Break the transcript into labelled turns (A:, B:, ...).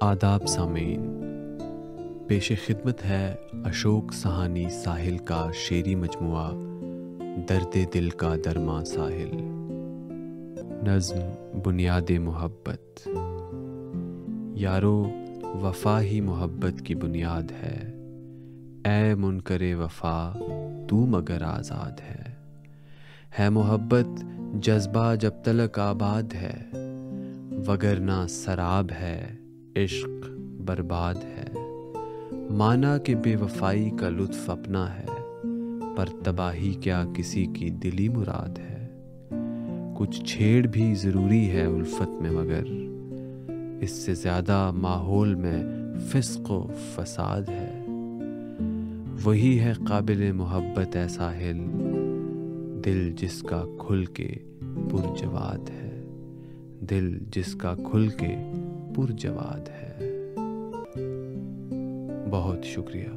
A: آداب سامعین۔ پیش خدمت ہے اشوک سہانی ساحل کا شعری مجموعہ، درد دل کا درما ساحل۔ نظم بنیاد محبت۔ یارو، وفا ہی محبت کی بنیاد ہے۔ اے منکر وفا، تو مگر آزاد ہے۔ ہے محبت جذبہ جب تلک آباد ہے وگرنہ سراب ہے۔ عشق برباد ہے۔ مانا کہ بے وفائی کا لطف اپنا ہے، پر تباہی کیا کسی کی دلی مراد ہے۔ کچھ چھیڑ بھی ضروری ہے الفت میں، مگر اس سے زیادہ ماحول میں فسق و فساد ہے۔ وہی ہے قابل محبت اے ساحل دل جس کا کھل کے پرجواد ہے۔ دل جس کا کھل کے پرجواد ہے۔ بہت شکریہ۔